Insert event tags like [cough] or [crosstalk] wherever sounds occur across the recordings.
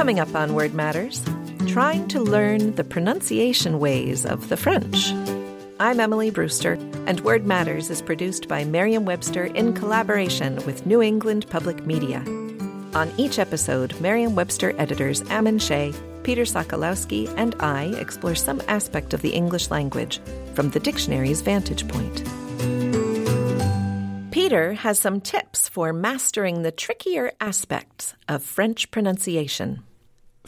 Coming up on Word Matters, trying to learn the pronunciation ways of the French. I'm Emily Brewster, and Word Matters is produced by Merriam Webster in collaboration with New England Public Media. On each episode, Merriam Webster editors Ammon Shea, Peter Sokolowski, and I explore some aspect of the English language from the dictionary's vantage point. Peter has some tips for mastering the trickier aspects of French pronunciation.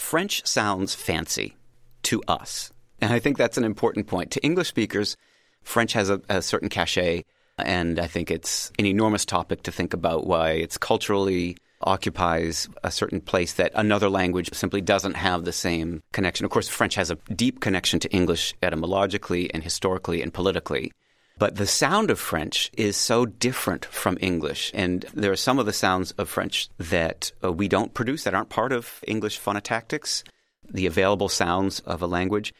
French sounds fancy to us. And I think that's an important point. To English speakers, French has a, a certain cachet, and I think it's an enormous topic to think about why it's culturally occupies a certain place that another language simply doesn't have the same connection. Of course, French has a deep connection to English etymologically and historically and politically. But the sound of French is so different from English. And there are some of the sounds of French that uh, we don't produce that aren't part of English phonotactics, the available sounds of a language.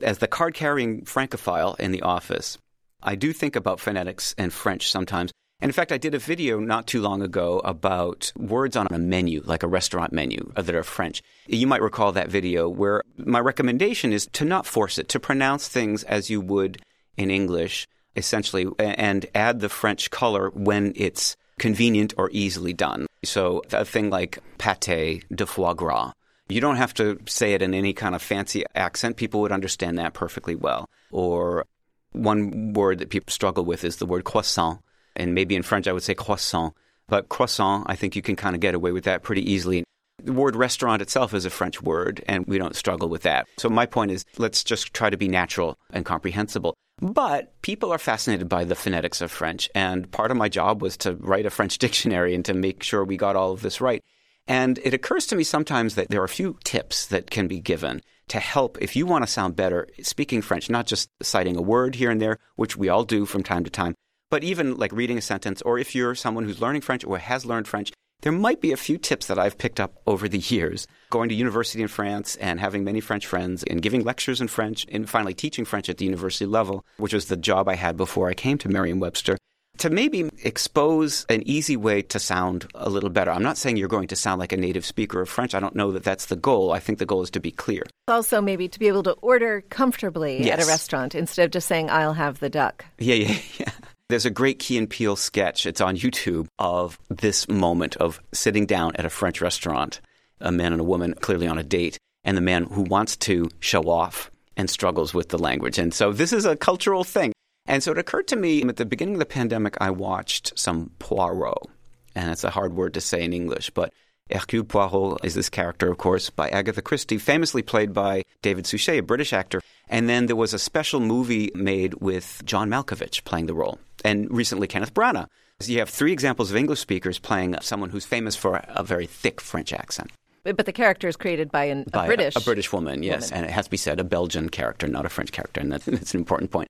As the card carrying Francophile in the office, I do think about phonetics and French sometimes. And in fact, I did a video not too long ago about words on a menu, like a restaurant menu, uh, that are French. You might recall that video where my recommendation is to not force it, to pronounce things as you would in English essentially, and add the French color when it's convenient or easily done. So a thing like pâté de foie gras. You don't have to say it in any kind of fancy accent. People would understand that perfectly well. Or one word that people struggle with is the word croissant. And maybe in French I would say croissant. But croissant, I think you can kind of get away with that pretty easily. The word restaurant itself is a French word, and we don't struggle with that. So my point is let's just try to be natural and comprehensible. But people are fascinated by the phonetics of French, and part of my job was to write a French [laughs] dictionary and to make sure we got all of this right. And it occurs to me sometimes that there are a few tips that can be given to help if you want to sound better speaking French, not just citing a word here and there, which we all do from time to time, but even like reading a sentence, or if you're someone who's learning French or has learned French, there might be a few tips that I've picked up over the years, going to university in France and having many French friends and giving lectures in French and finally teaching French at the university level, which was the job I had before I came to Merriam-Webster. To maybe expose an easy way to sound a little better. I'm not saying you're going to sound like a native speaker of French. I don't know that that's the goal. I think the goal is to be clear. Also, maybe to be able to order comfortably yes. at a restaurant instead of just saying, I'll have the duck. Yeah, yeah, [laughs] yeah. There's a great Key and sketch, it's on YouTube, of this moment of sitting down at a French restaurant, a man and a woman clearly on a date, and the man who wants to show off and struggles with the language. And so this is a cultural thing. And so it occurred to me at the beginning of the pandemic, I watched some Poirot. And it's a hard word to say in English, but Hercule Poirot is this character, of course, by Agatha Christie, famously played by David Suchet, a British actor. And then there was a special movie made with John Malkovich playing the role and recently Kenneth Branagh. So you have three examples of English speakers playing someone who's famous for a very thick French accent. But the character is created by an, a by British a, a, British woman, yes, woman. and it has to be said a Belgian character, not a French character, and that's, [laughs] that's an important point.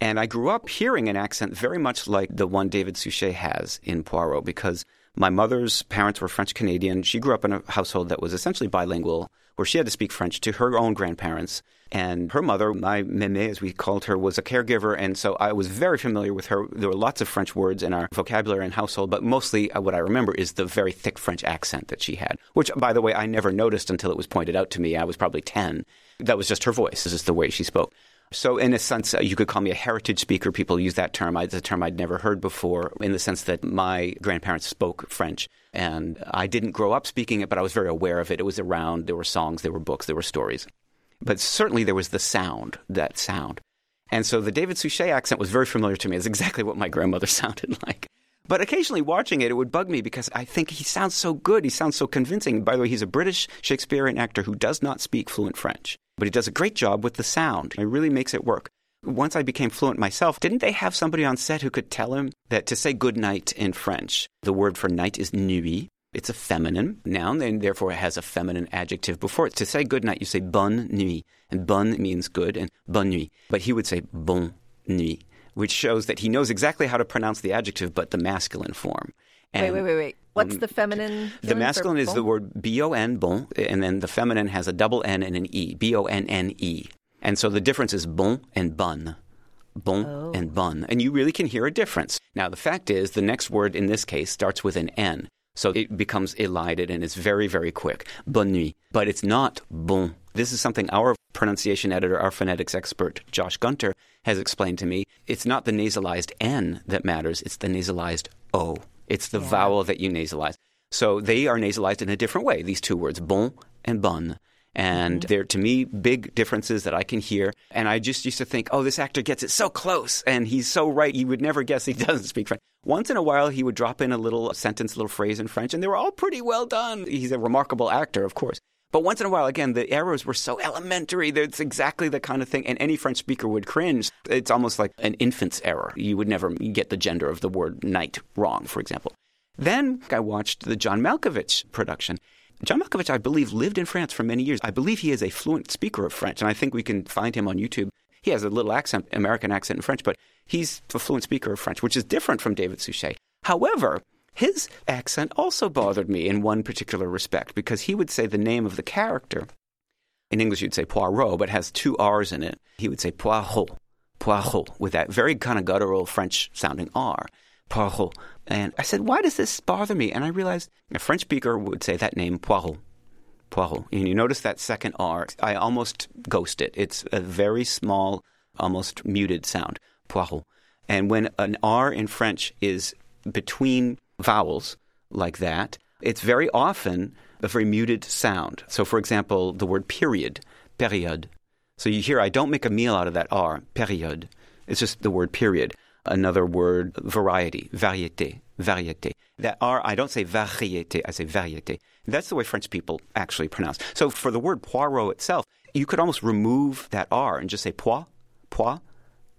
And I grew up hearing an accent very much like the one David Suchet has in Poirot because my mother's parents were French Canadian. She grew up in a household that was essentially bilingual, where she had to speak French to her own grandparents. And her mother, my mémé, as we called her, was a caregiver. And so I was very familiar with her. There were lots of French words in our vocabulary and household, but mostly uh, what I remember is the very thick French accent that she had, which, by the way, I never noticed until it was pointed out to me. I was probably 10. That was just her voice. This is the way she spoke. So, in a sense, uh, you could call me a heritage speaker. People use that term. It's a term I'd never heard before, in the sense that my grandparents spoke French. And I didn't grow up speaking it, but I was very aware of it. It was around. There were songs, there were books, there were stories. But certainly there was the sound, that sound. And so the David Suchet accent was very familiar to me. It's exactly what my grandmother [laughs] sounded like. But occasionally watching it, it would bug me because I think he sounds so good. He sounds so convincing. By the way, he's a British Shakespearean actor who does not speak fluent French, but he does a great job with the sound. It really makes it work. Once I became fluent myself, didn't they have somebody on set who could tell him that to say good night in French, the word for night is nuit, it's a feminine noun, and therefore it has a feminine adjective before it. To say good night, you say bonne nuit, and bonne means good, and bonne nuit. But he would say bon nuit, which shows that he knows exactly how to pronounce the adjective, but the masculine form. And, wait, wait, wait, wait. What's um, the feminine? The masculine is the word b o n bon, and then the feminine has a double n and an e, b o n n e. And so the difference is bon and bonne bon oh. and bonne. And you really can hear a difference. Now, the fact is, the next word in this case starts with an N. So it becomes elided and it's very, very quick. Bonne nuit. But it's not bon. This is something our pronunciation editor, our phonetics expert, Josh Guenter, has explained to me. It's not the nasalized N that matters, it's the nasalized O. It's the Yeah. vowel that you nasalize. So they are nasalized in a different way, these two words, bon and bonne. And mm-hmm. they're, to me, big differences that I can hear. And I just used to think, oh, this actor gets it so close and he's so right. You would never guess he [laughs] doesn't speak French. Once in a while, he would drop in a little sentence, a little phrase in French, and they were all pretty well done. He's a remarkable actor, of course. But once in a while, again, the errors were so elementary. That's exactly the kind of thing, and any French speaker would cringe. It's almost like an infant's error. You would never get the gender of the word night wrong, for example. Then I watched the John Malkovich production. John Malkovich, I believe, lived in France for many years. I believe he is a fluent speaker of French, and I think we can find him on YouTube. He has a little accent, American accent in French, but he's a fluent speaker of French, which is different from David Suchet. However, his accent also bothered me in one particular respect because he would say the name of the character. In English, you'd say Poirot, but has two R's in it. He would say Poirot, Poirot, with that very kind of guttural French sounding R. Poirot. And I said, why does this bother me? And I realized a French speaker would say that name, Poirot. Poirot. And you notice that second R. I almost ghost it. It's a very small, almost muted sound. Poirot. And when an R in French is between vowels like that, it's very often a very muted sound. So, for example, the word period, période. So you hear, I don't make a meal out of that R, période. It's just the word period. Another word, variety, variété, variété. That R, I don't say variété, I say variété. That's the way French people actually pronounce. So for the word poirot itself, you could almost remove that R and just say pois, pois,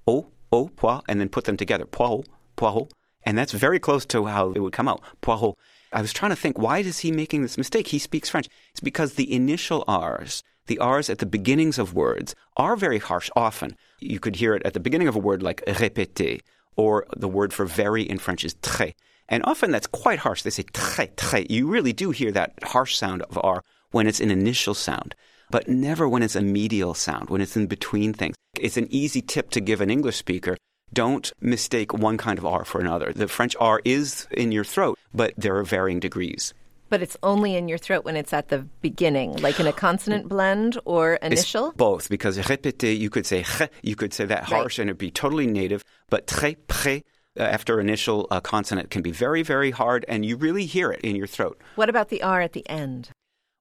oh, oh, pois, and then put them together. Poirot, poirot. And that's very close to how it would come out. Poirot. I was trying to think, why is he making this mistake? He speaks French. It's because the initial R's, the R's at the beginnings of words, are very harsh often. You could hear it at the beginning of a word like répéter, or the word for very in French is très. And often that's quite harsh. They say très, très. You really do hear that harsh sound of R when it's an initial sound, but never when it's a medial sound, when it's in between things. It's an easy tip to give an English speaker. Don't mistake one kind of R for another. The French R is in your throat, but there are varying degrees. But it's only in your throat when it's at the beginning, like in a consonant blend or It's initial. both, because répéter, you could say ch, you could say that Right. harsh and it'd be totally native, but très, près, uh, after initial uh, consonant can be very, very hard, and you really hear it in your throat. What about the R at the end?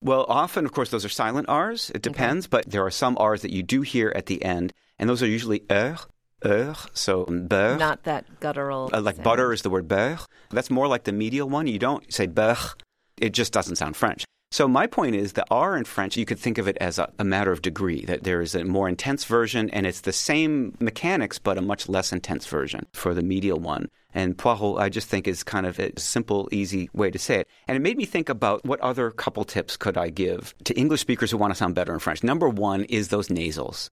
Well, often, of course, those are silent R's. It depends, but there are some R's that you do hear at the end, and those are usually er, er, so beurre. Not that guttural. Uh, like sound. butter is the word beurre. That's more like the medial one. You don't say beurre. It just doesn't sound French. So my point is the R in French, you could think of it as a, a matter of degree, that there is a more intense version and it's the same mechanics, but a much less intense version for the medial one. And Poirot, I just think is kind of a simple, easy way to say it. And it made me think about what other couple tips could I give to English speakers who want to sound better in French. Number one is those nasals.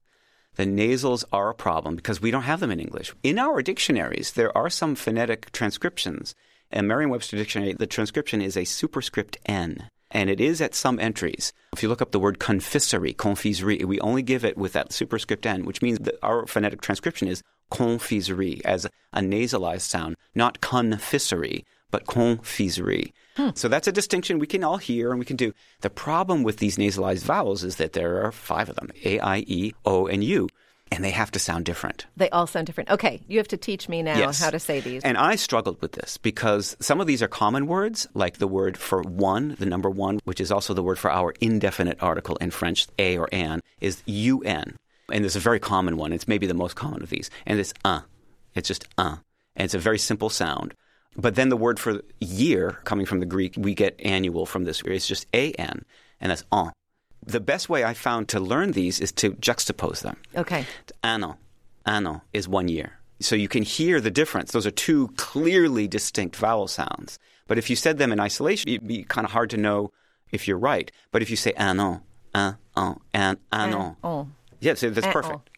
The nasals are a problem because we don't have them in English. In our dictionaries, there are some phonetic transcriptions. In Merriam-Webster dictionary, the transcription is a superscript N, and it is at some entries. If you look up the word confiserie, confiserie, we only give it with that superscript N, which means that our phonetic transcription is confiserie as a nasalized sound, not confiserie, but confiserie. Hmm. So that's a distinction we can all hear and we can do. The problem with these nasalized vowels is that there are five of them A, I, E, O, and U, and they have to sound different. They all sound different. Okay, you have to teach me now Yes. how to say these. And I struggled with this because some of these are common words, like the word for one, the number one, which is also the word for our indefinite article in French, a or an, is un. And there's a very common one. It's maybe the most common of these. And it's un. It's just un. And it's a very simple sound. But then the word for year, coming from the Greek, we get annual from this. It's just an, and that's en. The best way I found to learn these is to juxtapose them. okay. Anno. Anno is one year. So you can hear the difference. Those are two clearly distinct vowel sounds. But if you said them in isolation, it'd be kind of hard to know if you're right. But if you say anno, an, an, an, anno. Oh, Yeah, so that's An- perfect.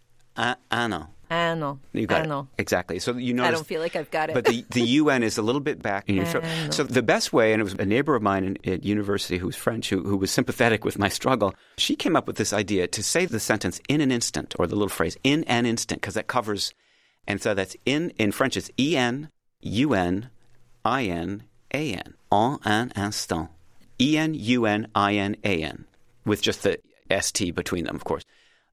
An, anno. anno. You got it. Exactly. So you know. I don't feel like I've got it. But the, the [laughs] UN is a little bit back in your throat. So the best way, and it was a neighbor of mine in, at university who was French, who, who was sympathetic with my struggle, she came up with this idea to say the sentence in an instant, or the little phrase in an instant, because that covers, and so that's in, in French, it's E-N, U-N, I-N, A-N. En un instant. E-N-U-N-I-N-A-N. With just the S-T between them, of course.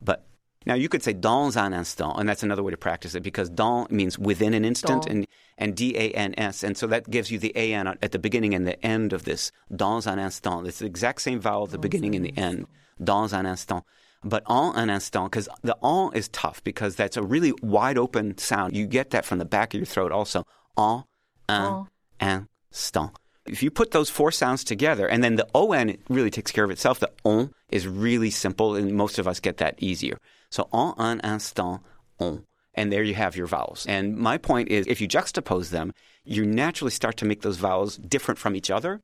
But now you could say dans un instant, and that's another way to practice it because dans means within an instant, Dans. and and D A N S, and so that gives you the A N at the beginning and the end of this. Dans un instant, it's the exact same vowel at the beginning and the end. Dans un instant, but en un instant, because the en is tough because that's a really wide open sound. You get that from the back of your throat also. En un instant. If you put those four sounds together, and then the on really takes care of itself. The on is really simple, and most of us get that easier. So en un instant, on. And there you have your vowels. And my point is, if you juxtapose them, you naturally start to make those vowels different from each other,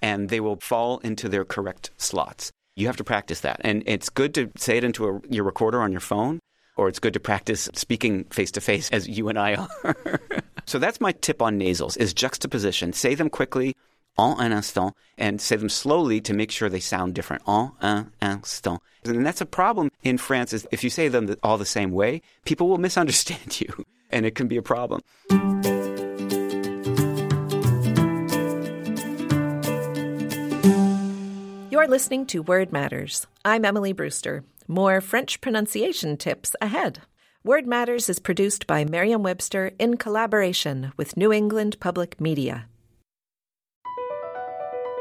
and they will fall into their correct slots. You have to practice that. And it's good to say it into a, your recorder on your phone, or it's good to practice speaking face to face as you and I are. [laughs] so that's my tip on nasals is juxtaposition. Say them quickly, en un instant, and say them slowly to make sure they sound different. En un instant. And that's a problem in France is if you say them all the same way, people will [laughs] misunderstand you, [laughs] and it can be a problem. You're listening to Word Matters. I'm Emily Brewster. More French pronunciation tips ahead. Word Matters is produced by Merriam Webster in collaboration with New England Public Media.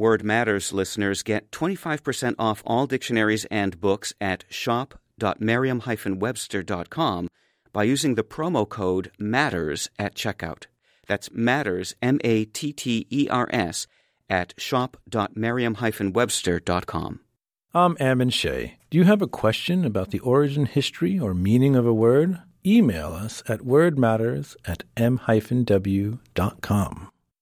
Word Matters listeners get 25% off all dictionaries and books at shop.merriam-webster.com by using the promo code MATTERS at checkout. That's MATTERS, M A T T E R S, at shop.merriam-webster.com. I'm Ammon Shea. Do you have a question about the origin, history, or meaning of a word? Email us at wordmatters at m-w.com.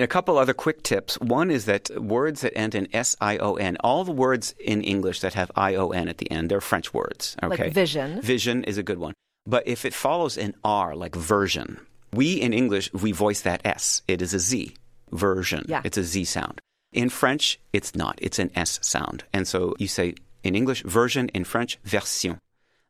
A couple other quick tips. One is that words that end in S I O N, all the words in English that have I O N at the end, they're French words. Okay. Like vision. Vision is a good one. But if it follows an R, like version, we in English, we voice that S. It is a Z. Version. Yeah. It's a Z sound. In French, it's not. It's an S sound. And so you say in English, version, in French, version.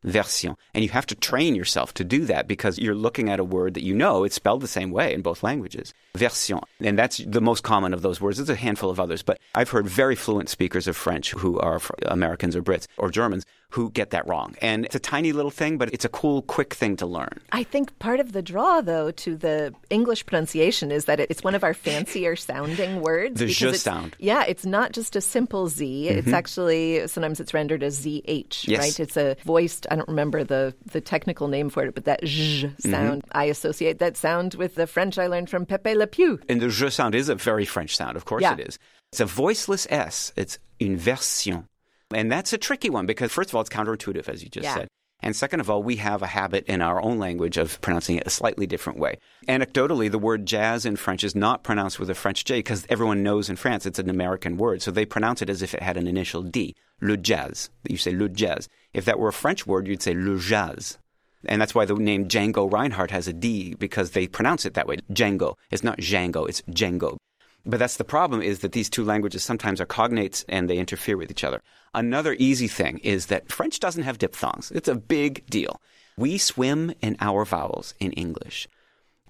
Version. And you have to train yourself to do that because you're looking at a word that you know it's spelled the same way in both languages. Version. And that's the most common of those words. There's a handful of others, but I've heard very fluent speakers of French who are Americans or Brits or Germans who get that wrong. And it's a tiny little thing, but it's a cool, quick thing to learn. I think part of the draw, though, to the English pronunciation is that it's one of our fancier sounding words. The because je sound. Yeah, it's not just a simple Z. It's mm-hmm. actually, sometimes it's rendered as ZH, Yes. right? It's a voiced, I don't remember the, the technical name for it, but that zh mm-hmm. sound, I associate that sound with the French I learned from Pepe Le Pew. And the je sound is a very French sound. Of course Yeah. it is. It's a voiceless S. It's une version. And that's a tricky one because, first of all, it's counterintuitive, as you just Yeah. said. And second of all, we have a habit in our own language of pronouncing it a slightly different way. Anecdotally, the word jazz in French is not pronounced with a French J because everyone knows in France it's an American word. So they pronounce it as if it had an initial D. Le jazz. You say le jazz. If that were a French word, you'd say le jazz. And that's why the name Django Reinhardt has a D because they pronounce it that way. Django. It's not Django, it's Django. But that's the problem is that these two languages sometimes are cognates and they interfere with each other. Another easy thing is that French doesn't have diphthongs. It's a big deal. We swim in our vowels in English.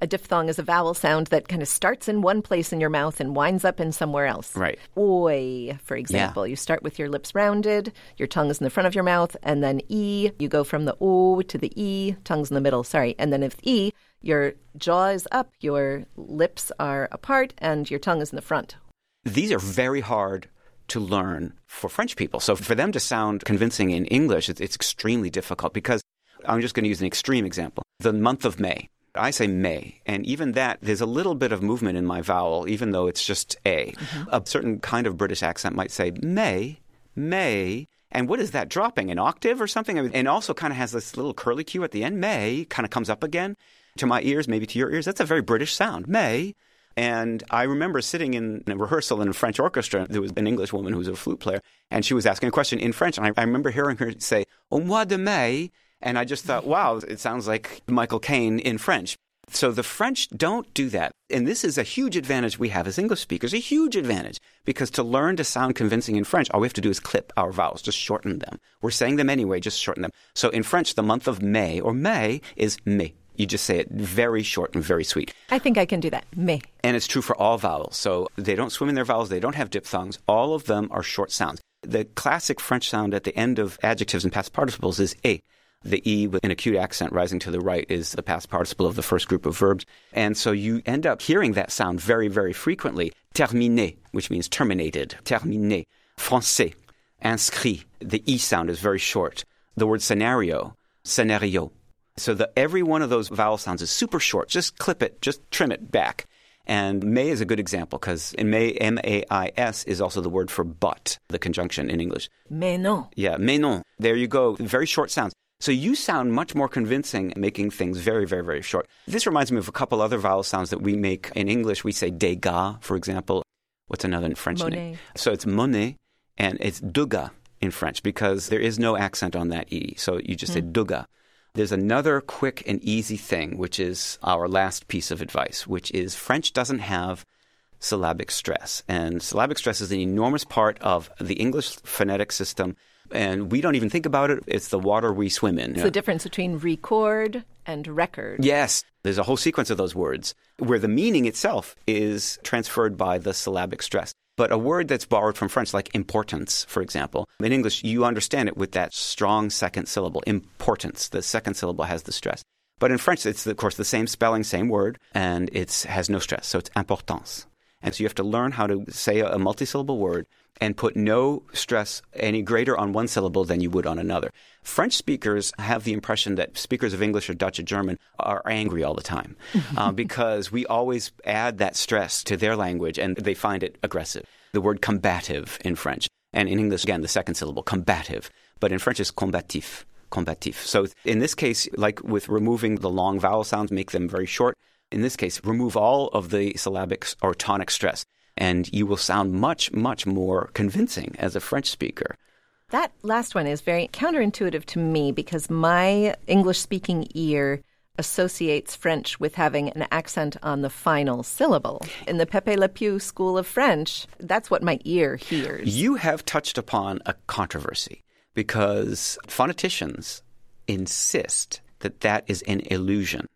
A diphthong is a vowel sound that kind of starts in one place in your mouth and winds up in somewhere else. Right. Oi, for example. You start with your lips rounded, your tongue is in the front of your mouth, and then E, you go from the O to the E, tongue's in the middle, sorry. And then if E, your jaw is up, your lips are apart, and your tongue is in the front. These are very hard to learn for French people. So for them to sound convincing in English, it's, it's extremely difficult because I'm just going to use an extreme example. The month of May. I say May, and even that, there's a little bit of movement in my vowel, even though it's just A. Mm-hmm. A certain kind of British accent might say May, May, and what is that dropping? An octave or something? And also kind of has this little curly Q at the end. May kind of comes up again to my ears, maybe to your ears. That's a very British sound. May. And I remember sitting in a rehearsal in a French orchestra. There was an English woman who was a flute player, and she was asking a question in French. And I, I remember hearing her say, Au mois de mai. And I just thought, wow, it sounds like Michael Caine in French. So the French don't do that. And this is a huge advantage we have as English speakers, a huge advantage. Because to learn to sound convincing in French, all we have to do is clip our vowels, just shorten them. We're saying them anyway, just shorten them. So in French, the month of May or May is May. You just say it very short and very sweet. I think I can do that. Me. And it's true for all vowels. So they don't swim in their vowels, they don't have diphthongs. All of them are short sounds. The classic French sound at the end of adjectives and past participles is a. The E with an acute accent rising to the right is the past participle of the first group of verbs. And so you end up hearing that sound very, very frequently. Terminé, which means terminated. Terminé. Français. Inscrit. The E sound is very short. The word scenario. Scenario. So the, every one of those vowel sounds is super short. Just clip it, just trim it back. And may is a good example because in may, M A I S is also the word for but, the conjunction in English. Mais non. Yeah, mais non. There you go. Very short sounds. So you sound much more convincing making things very, very, very short. This reminds me of a couple other vowel sounds that we make in English. We say Degas, for example. What's another in French Monet. name? So it's Monet and it's Degas in French because there is no accent on that E. So you just mm. say Degas. There's another quick and easy thing, which is our last piece of advice, which is French doesn't have syllabic stress. And syllabic stress is an enormous part of the English phonetic system and we don't even think about it. It's the water we swim in. It's the difference between record and record. Yes. There's a whole sequence of those words where the meaning itself is transferred by the syllabic stress. But a word that's borrowed from French, like importance, for example, in English, you understand it with that strong second syllable, importance. The second syllable has the stress. But in French, it's, of course, the same spelling, same word, and it has no stress. So it's importance. And so you have to learn how to say a multisyllable word and put no stress any greater on one syllable than you would on another. French speakers have the impression that speakers of English or Dutch or German are angry all the time [laughs] uh, because we always add that stress to their language and they find it aggressive. The word combative in French, and in English, again, the second syllable, combative, but in French it's combatif. Combatif. So in this case, like with removing the long vowel sounds, make them very short. In this case, remove all of the syllabic or tonic stress and you will sound much, much more convincing as a French speaker. That last one is very counterintuitive to me because my English speaking ear associates French with having an accent on the final syllable. In the Pepe Le Pew School of French, that's what my ear hears. You have touched upon a controversy because phoneticians insist that that is an illusion.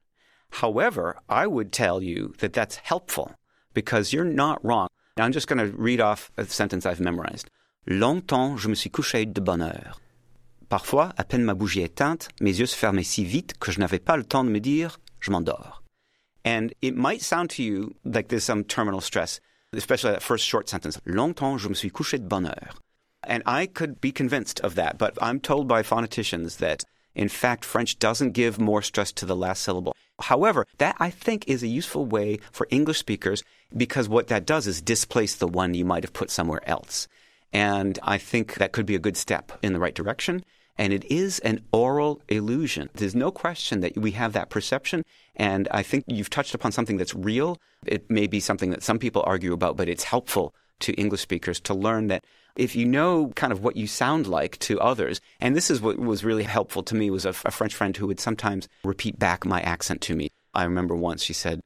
However, I would tell you that that's helpful because you're not wrong. Now, I'm just going to read off a sentence I've memorized. Longtemps, je me suis couché de bonne heure. Parfois, à peine ma bougie éteinte, mes yeux se fermaient si vite que je n'avais pas le temps de me dire je m'endors. And it might sound to you like there's some terminal stress, especially that first short sentence. Longtemps, je me suis couché de bonne heure. And I could be convinced of that, but I'm told by phoneticians that, in fact, French doesn't give more stress to the last syllable. However, that I think is a useful way for English speakers because what that does is displace the one you might have put somewhere else. And I think that could be a good step in the right direction. And it is an oral illusion. There's no question that we have that perception. And I think you've touched upon something that's real. It may be something that some people argue about, but it's helpful to English speakers to learn that if you know kind of what you sound like to others, and this is what was really helpful to me was a, a French friend who would sometimes repeat back my accent to me. I remember once she said,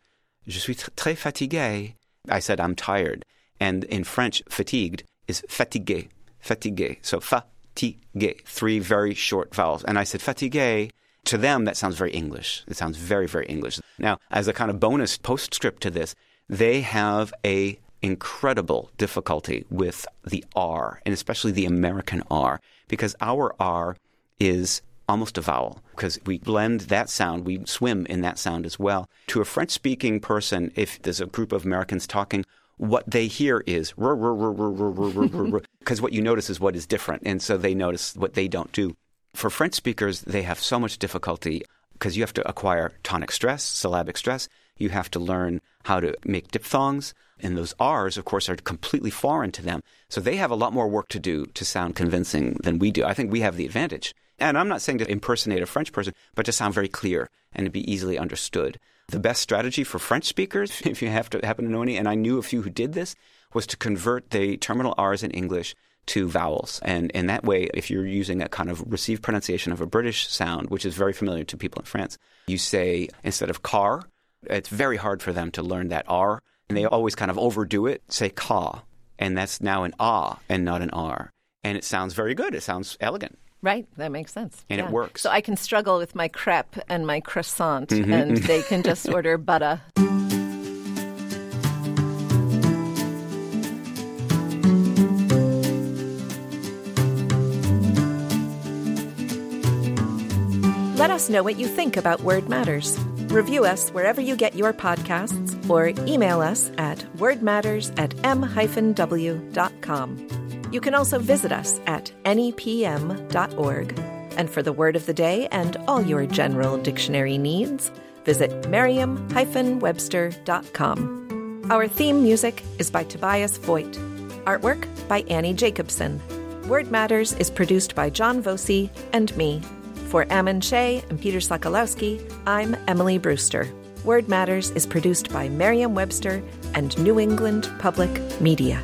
Je suis très fatigué. I said, I'm tired. And in French, fatigued is fatigué, fatigué. So fatigué, three very short vowels. And I said, fatigué. To them, that sounds very English. It sounds very, very English. Now, as a kind of bonus postscript to this, they have a incredible difficulty with the R, and especially the American R, because our R is almost a vowel because we blend that sound, we swim in that sound as well. To a French speaking person, if there's a group of Americans talking, what they hear is because what you notice is what is different. And so they notice what they don't do. For French speakers, they have so much difficulty because you have to acquire tonic stress, syllabic stress. You have to learn how to make diphthongs. And those R's, of course, are completely foreign to them. So they have a lot more work to do to sound convincing than we do. I think we have the advantage. And I'm not saying to impersonate a French person, but to sound very clear and to be easily understood. The best strategy for French speakers, [laughs] if you have to happen to know any, and I knew a few who did this, was to convert the terminal R's in English to vowels. And in that way, if you're using a kind of received pronunciation of a British sound, which is very familiar to people in France, you say instead of car, it's very hard for them to learn that R. And they always kind of overdo it, say ka. And that's now an ah and not an R. And it sounds very good. It sounds elegant. Right, that makes sense. And yeah. it works. So I can struggle with my crepe and my croissant, mm-hmm. and they can just order [laughs] butter. Let us know what you think about Word Matters. Review us wherever you get your podcasts or email us at wordmatters at m-w.com. You can also visit us at nepm.org. And for the word of the day and all your general dictionary needs, visit merriam-webster.com. Our theme music is by Tobias Voigt. Artwork by Annie Jacobson. Word Matters is produced by John Voci and me. For Ammon Shea and Peter Sokolowski, I'm Emily Brewster. Word Matters is produced by Merriam Webster and New England Public Media.